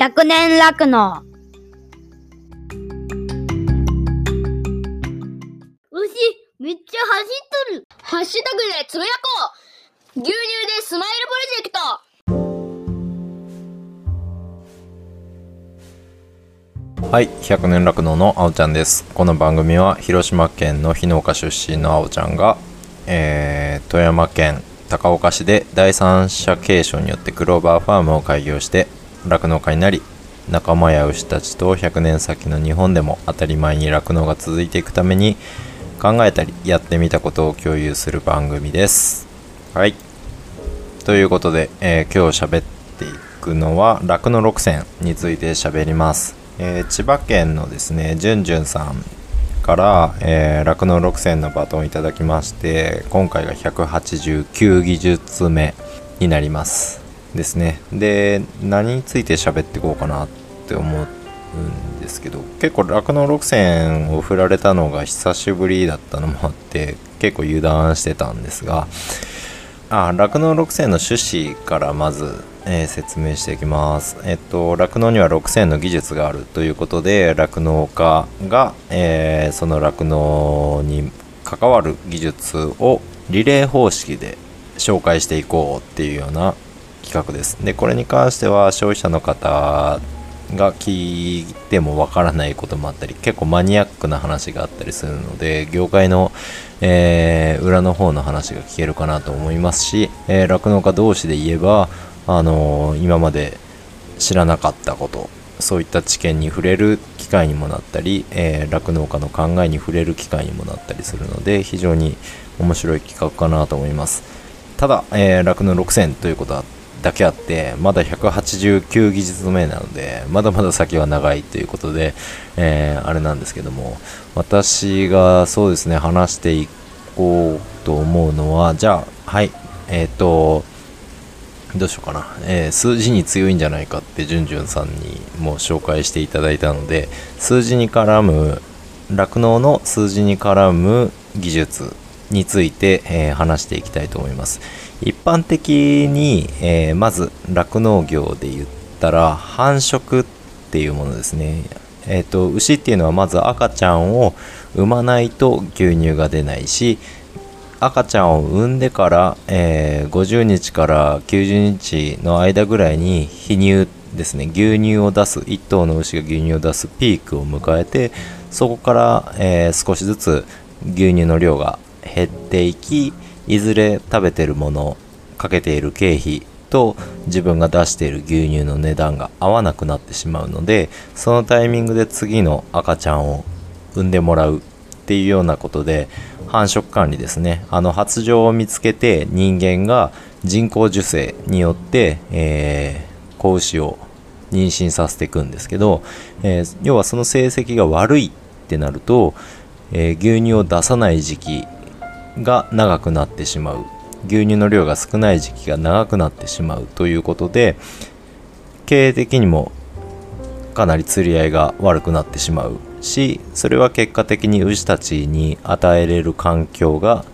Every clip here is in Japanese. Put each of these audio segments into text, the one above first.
100年楽の。牛、めっちゃ走っとる。ハッシュタグでつぶやこう牛乳でスマイルプロジェクトはい、100年酪農のあおちゃんです。この番組は広島県の日農家出身のあおちゃんが、えー富山県高岡市で第三者継承によってクローバーファームを開業して酪農家になり仲間や牛たちと100年先の日本でも当たり前に酪農が続いていくために考えたりやってみたことを共有する番組です。はい。ということで、えー今日喋っていくのは酪農6選について喋ります、えー千葉県のですねじゅんじゅんさんから酪農6選のバトンをいただきまして今回が189技術目になりますですねで何について喋ってこうかなって思うんですけど結構酪農6選を振られたのが久しぶりだったのもあって結構油断してたんですが酪農6選の趣旨からまず、えー説明していきます。えっと酪農には6選の技術があるということで酪農家が、えーその酪農に関わる技術をリレー方式で紹介していこうっていうような企画です。でこれに関しては消費者の方が聞いてもわからないこともあったり結構マニアックな話があったりするので業界の、えー裏の方の話が聞けるかなと思いますしえー酪農、家同士で言えば、あのー今まで知らなかったことそういった知見に触れる機会にもなったりえー酪農、家の考えに触れる機会にもなったりするので非常に面白い企画かなと思いますただ酪、えー酪農6選ということはだけあってまだ189技術目なのでまだまだ先は長いということで、えーあれなんですけども私がそうですね話していこうと思うのはじゃあはいえっ、とどうしようかな、えー数字に強いんじゃないかってじゅんじゅんさんにも紹介していただいたので数字に絡む酪農の数字に絡む技術について、えー話していきたいと思います。一般的に、えーまず酪農業で言ったら繁殖っていうものですね。えー、と牛っていうのはまず赤ちゃんを産まないと牛乳が出ないし赤ちゃんを産んでから、えー50日から90日の間ぐらいに肥乳ですね。牛乳を出す1頭の牛が牛乳を出すピークを迎えてそこから、えー少しずつ牛乳の量が減っていきいずれ食べてるものかけている経費と自分が出している牛乳の値段が合わなくなってしまうのでそのタイミングで次の赤ちゃんを産んでもらうっていうようなことで繁殖管理ですね。あの発情を見つけて人間が人工授精によって、えー子牛を妊娠させていくんですけど、えー要はその成績が悪いってなると、えー牛乳を出さない時期が長くなってしまう。牛乳の量が少ない時期が長くなってしまうということで経営的にもかなり釣り合いが悪くなってしまうしそれは結果的に牛たちに与えれる環境が、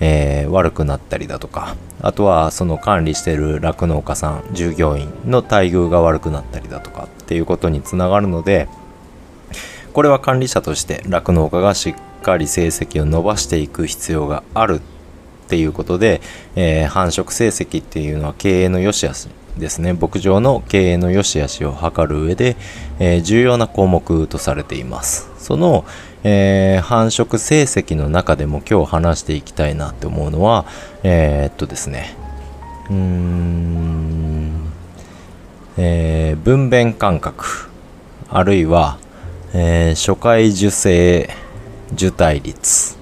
えー悪くなったりだとかあとはその管理してる酪農家さん従業員の待遇が悪くなったりだとかっていうことにつながるのでこれは管理者として酪農家がしっかり成績を伸ばしていく必要があるっていうことで、えー繁殖成績っていうのは経営の良し悪しですね。牧場の経営の良し悪しを図る上で、えー重要な項目とされています。その、えー繁殖成績の中でも今日話していきたいなって思うのはえっとですね。うーんえ分娩間隔あるいは、え初回受精受胎率。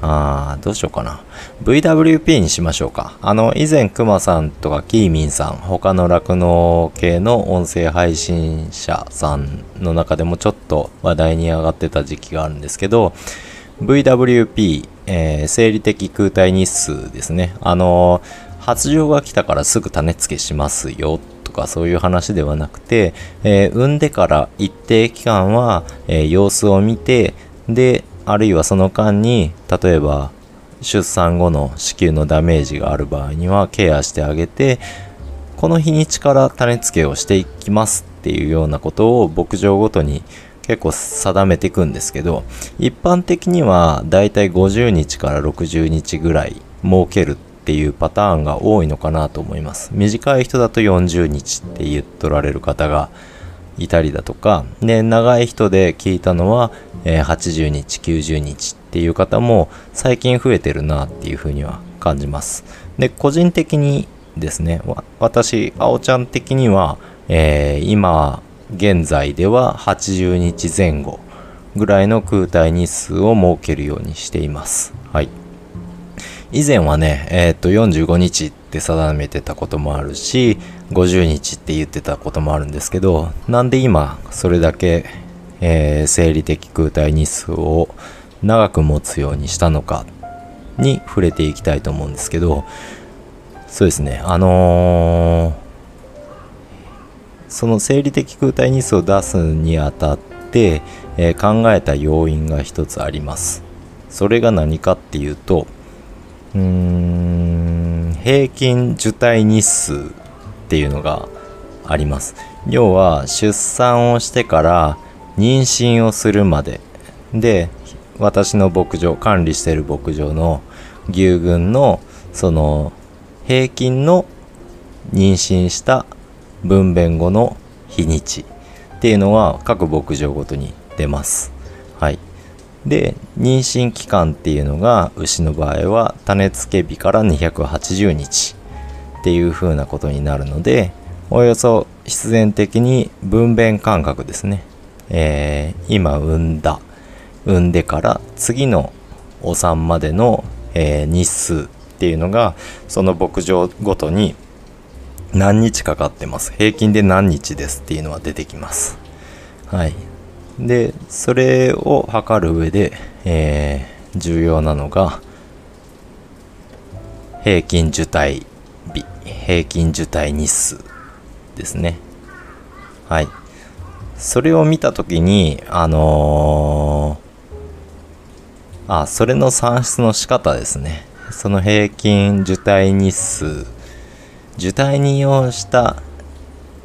あーどうしようかな。VWP にしましょうか。あの以前クマさんとかキーミンさん他の酪農系の音声配信者さんの中でもちょっと話題に上がってた時期があるんですけど VWP、えー生理的空体日数ですね。あの発情が来たからすぐ種付けしますよとかそういう話ではなくて、えー産んでから一定期間は、え様子を見てであるいはその間に例えば出産後の子宮のダメージがある場合にはケアしてあげてこの日にちから種付けをしていきますっていうようなことを牧場ごとに結構定めていくんですけど一般的にはだいたい50日から60日ぐらい設けるっていうパターンが多いのかなと思います。短い人だと40日って言っとられる方がいたりだとか。で長い人で聞いたのは、えー80日90日っていう方も最近増えてるなっていうふうには感じます。で個人的にですね私あおちゃん的には、えー今現在では80日前後ぐらいの空体日数を設けるようにしています。はい。以前はね、えーっと45日って定めてたこともあるし50日って言ってたこともあるんですけどなんで今それだけ、えー生理的空体日数を長く持つようにしたのかに触れていきたいと思うんですけどそうですね。あのーその生理的空体日数を出すにあたって、えー考えた要因が一つあります。それが何かっていうとうーん平均受胎日数っていうのがあります。要は出産をしてから妊娠をするまで。で私の牧場管理してる牧場の牛群のその平均の妊娠した分娩後の日にち。っていうのは各牧場ごとに出ます。はい。で妊娠期間っていうのが牛の場合は種付け日から280日。っていう風なことになるのでおよそ必然的に分娩間隔ですね、えー今産んだ。産んでから次のお産までの、えー日数っていうのがその牧場ごとに何日かかってます。平均で何日ですっていうのは出てきます。はい。でそれを測る上で、えー重要なのが平均受胎平均受胎日数ですね。はい。それを見た時にあのーあそれの算出の仕方ですね。その平均受胎日数。受胎に要した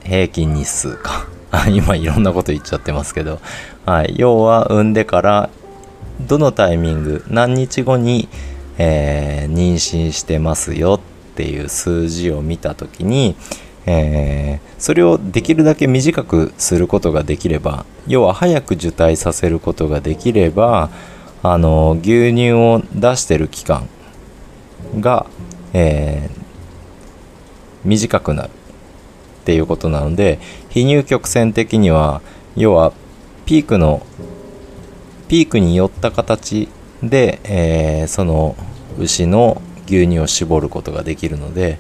平均日数か。今いろんなこと言っちゃってますけど、はい、要は産んでからどのタイミング何日後に、えー妊娠してますよっていう数字を見た時に、えーそれをできるだけ短くすることができれば要は早く受胎させることができればあの牛乳を出してる期間が、えー短くなるっていうことなので非入曲線的には要はピークのピークに寄った形で、えーその牛の牛乳を絞ることができるので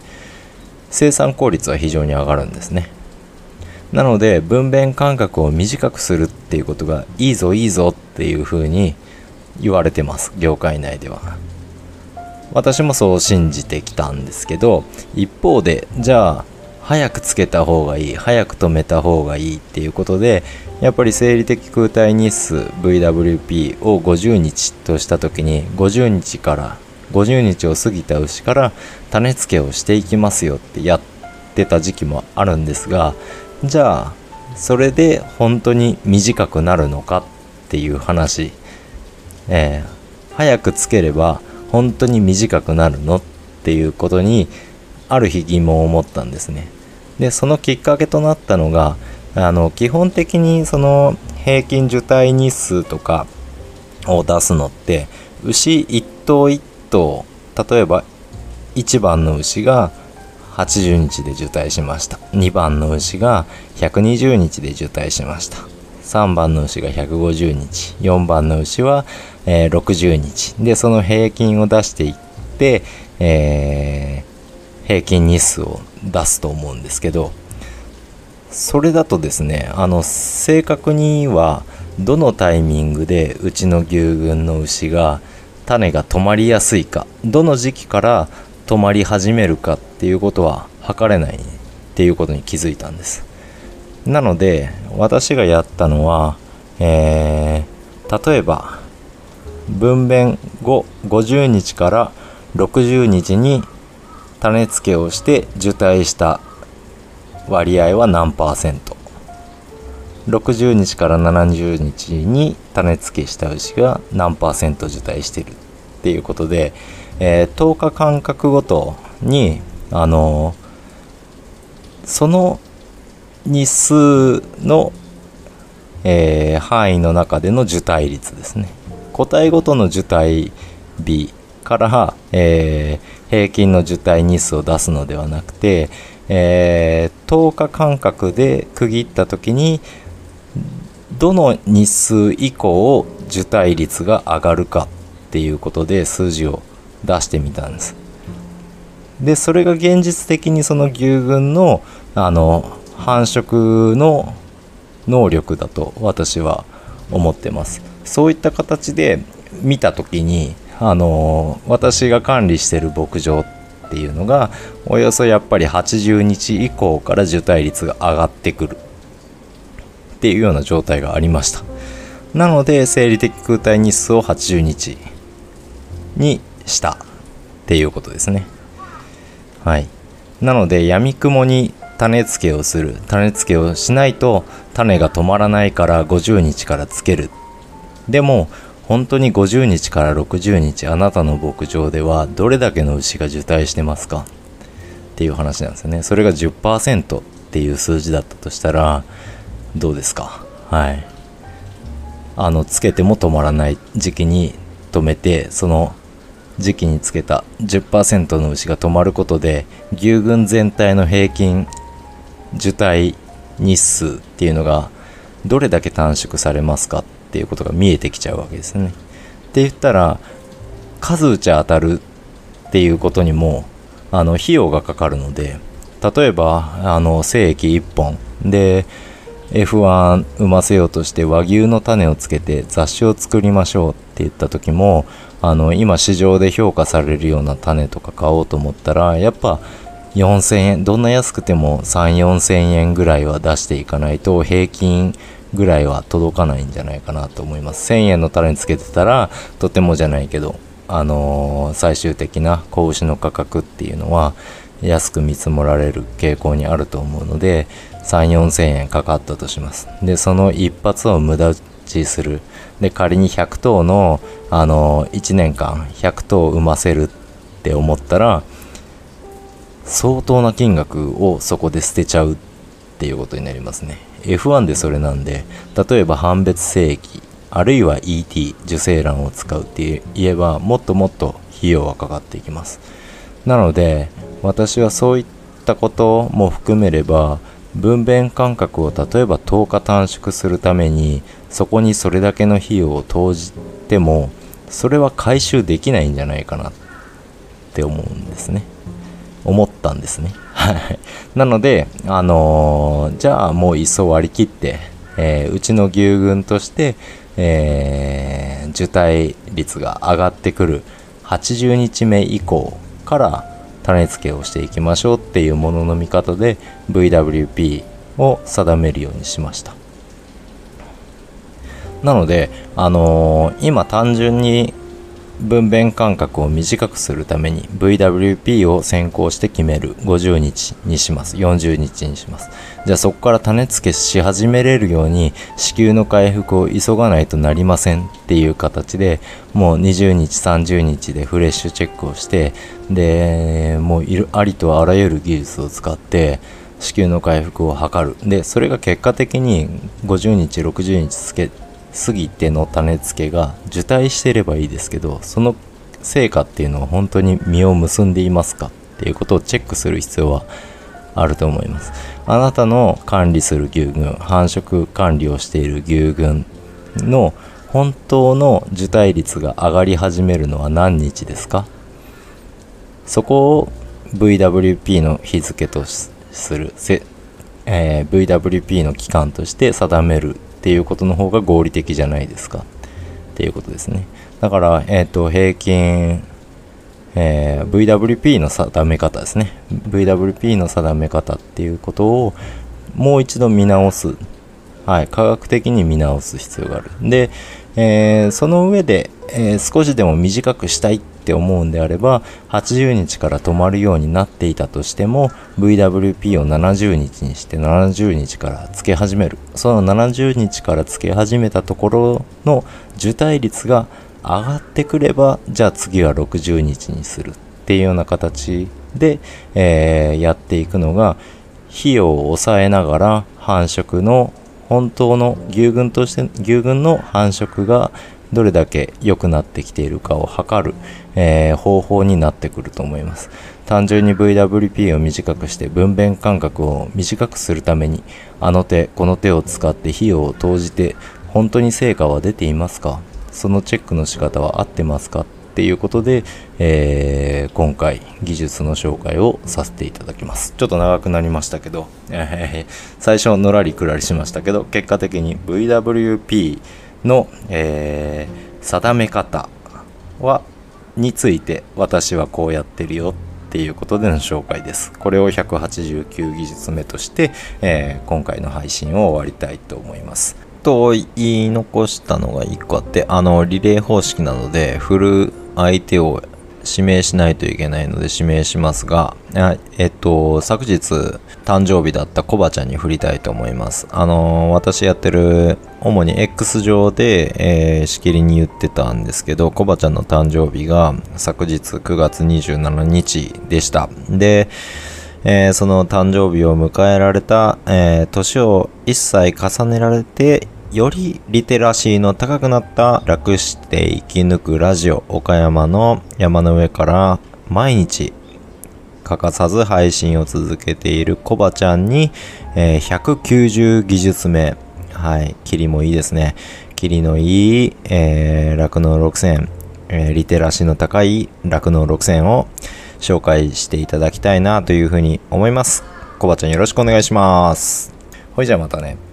生産効率は非常に上がるんですね。なので分娩間隔を短くするっていうことがいいぞいいぞっていうふうに言われてます業界内では。私もそう信じてきたんですけど一方でじゃあ早くつけた方がいい早く止めた方がいいっていうことでやっぱり生理的空体日数 VWP を50日とした時に50日から50日を過ぎた牛から種付けをしていきますよってやってた時期もあるんですがじゃあそれで本当に短くなるのかっていう話、えー、早くつければ本当に短くなるのっていうことにある日疑問を持ったんですね。でそのきっかけとなったのがあの基本的にその平均受胎日数とかを出すのって牛1頭1と例えば1番の牛が80日で受胎しました。2番の牛が120日で受胎しました。3番の牛が150日。4番の牛は、えー、60日。でその平均を出していって、えー、平均日数を出すと思うんですけどそれだとですねあの正確にはどのタイミングでうちの牛群の牛が、種が止まりやすいかどの時期から止まり始めるかっていうことは測れないっていうことに気づいたんです。なので私がやったのは、えー例えば分娩後50日から60日に種付けをして受胎した割合は何パーセント。60日から70日に種付けした牛が何パーセント受胎してるっていうことで、えー10日間隔ごとにあのその日数の、えー範囲の中での受胎率ですね。個体ごとの受胎日から、えー平均の受胎日数を出すのではなくて、えー10日間隔で区切った時にどの日数以降受胎率が上がるかっていうことで数字を出してみたんです。でそれが現実的にその牛群のあの繁殖の能力だと私は思ってます。そういった形で見た時にあの私が管理してる牧場っていうのがおよそやっぱり80日以降から受胎率が上がってくる。っていうような状態がありました。なので生理的空体日数を80日にしたっていうことですね。はい。なので闇雲に種付けをする種付けをしないと種が止まらないから50日からつける。でも本当に50日から60日あなたの牧場ではどれだけの牛が受胎してますか？っていう話なんですよね。それが10%っていう数字だったとしたらどうですか？はいあのつけても止まらない時期に止めてその時期につけた10%の牛が止まることで牛群全体の平均受胎日数っていうのがどれだけ短縮されますかっていうことが見えてきちゃうわけですね。って言ったら数打ち当たるっていうことにもあの費用がかかるので例えばあの精液1本で F1 産ませようとして和牛の種をつけて雑種を作りましょうって言った時もあの今市場で評価されるような種とか買おうと思ったらやっぱ4000円どんな安くても3 4 0 0円ぐらいは出していかないと平均ぐらいは届かないんじゃないかなと思います。1000円の種につけてたらとてもじゃないけどあのー最終的な子牛の価格っていうのは安く見積もられる傾向にあると思うので3 4 0 0円かかったとします。でその一発を無駄打ちする。で仮に100頭の、あの1年間100頭産ませるって思ったら相当な金額をそこで捨てちゃうっていうことになりますね。F1 でそれなんで例えば判別精液あるいは ET 受精卵を使うって言えばもっともっと費用はかかっていきます。なので私はそういったことも含めれば分娩間隔を例えば10日短縮するためにそこにそれだけの費用を投じてもそれは回収できないんじゃないかなって思うんですね思ったんですね。はい。なので、あのーじゃあもういっそ割り切って、えーうちの牛群として、えー受胎率が上がってくる80日目以降から種付けをしていきましょうっていうものの見方で VWP を定めるようにしました。なので、あのー今単純に分娩間隔を短くするために VWP を先行して決める。50日にします。40日にします。じゃあそこから種付けし始めれるように子宮の回復を急がないとなりませんっていう形でもう20日30日でフレッシュチェックをしてでもうありとあらゆる技術を使って子宮の回復を図る。でそれが結果的に50日60日つけ過ぎての種付けが受胎してればいいですけどその成果っていうのは本当に実を結んでいますかっていうことをチェックする必要はあると思います。あなたの管理する牛群繁殖管理をしている牛群の本当の受胎率が上がり始めるのは何日ですか？そこを VWP の日付とするせ、えー VWP の期間として定めるっていうことの方が合理的じゃないですか。っていうことですね。だから、えっと平均、えー VWP の定め方ですね。VWP の定め方っていうことをもう一度見直す。はい、科学的に見直す必要がある。で、えーその上で、えー少しでも短くしたいっって思うんであれば80日から止まるようになっていたとしても VWP を70日にして70日からつけ始める。その70日からつけ始めたところの受胎率が上がってくればじゃあ次は60日にするっていうような形で、えーやっていくのが費用を抑えながら繁殖の本当の牛群として牛群の繁殖がどれだけ良くなってきているかを測る、えー方法になってくると思います。単純に VWP を短くして分娩間隔を短くするためにあの手この手を使って費用を投じて本当に成果は出ていますか？そのチェックの仕方は合ってますか？っていうことで、えー今回技術の紹介をさせていただきます。ちょっと長くなりましたけど、えー最初のらりくらりしましたけど結果的に VWP の、えー定め方はについて私はこうやってるよっていうことでの紹介です。これを189技術目として、えー今回の配信を終わりたいと思います。と言い残したのが1個あってあのリレー方式なので振る相手を指名しないといけないので指名しますがえっと昨日誕生日だったコバちゃんに振りたいと思います。あの私やってる主に X 上で、えーしきりに言ってたんですけどコバちゃんの誕生日が昨日9月27日でした。でえーその誕生日を迎えられた、えー年を1歳重ねられて、よりリテラシーの高くなった楽して生き抜くラジオ岡山の山の上から毎日欠かさず配信を続けているコバちゃんに、えー190技術目。はい、キリもいいですね。キリのいい、えー、酪農6000、えーリテラシーの高い酪農6000を紹介していただきたいなというふうに思います。コバちゃんよろしくお願いします。ほいじゃあまたね。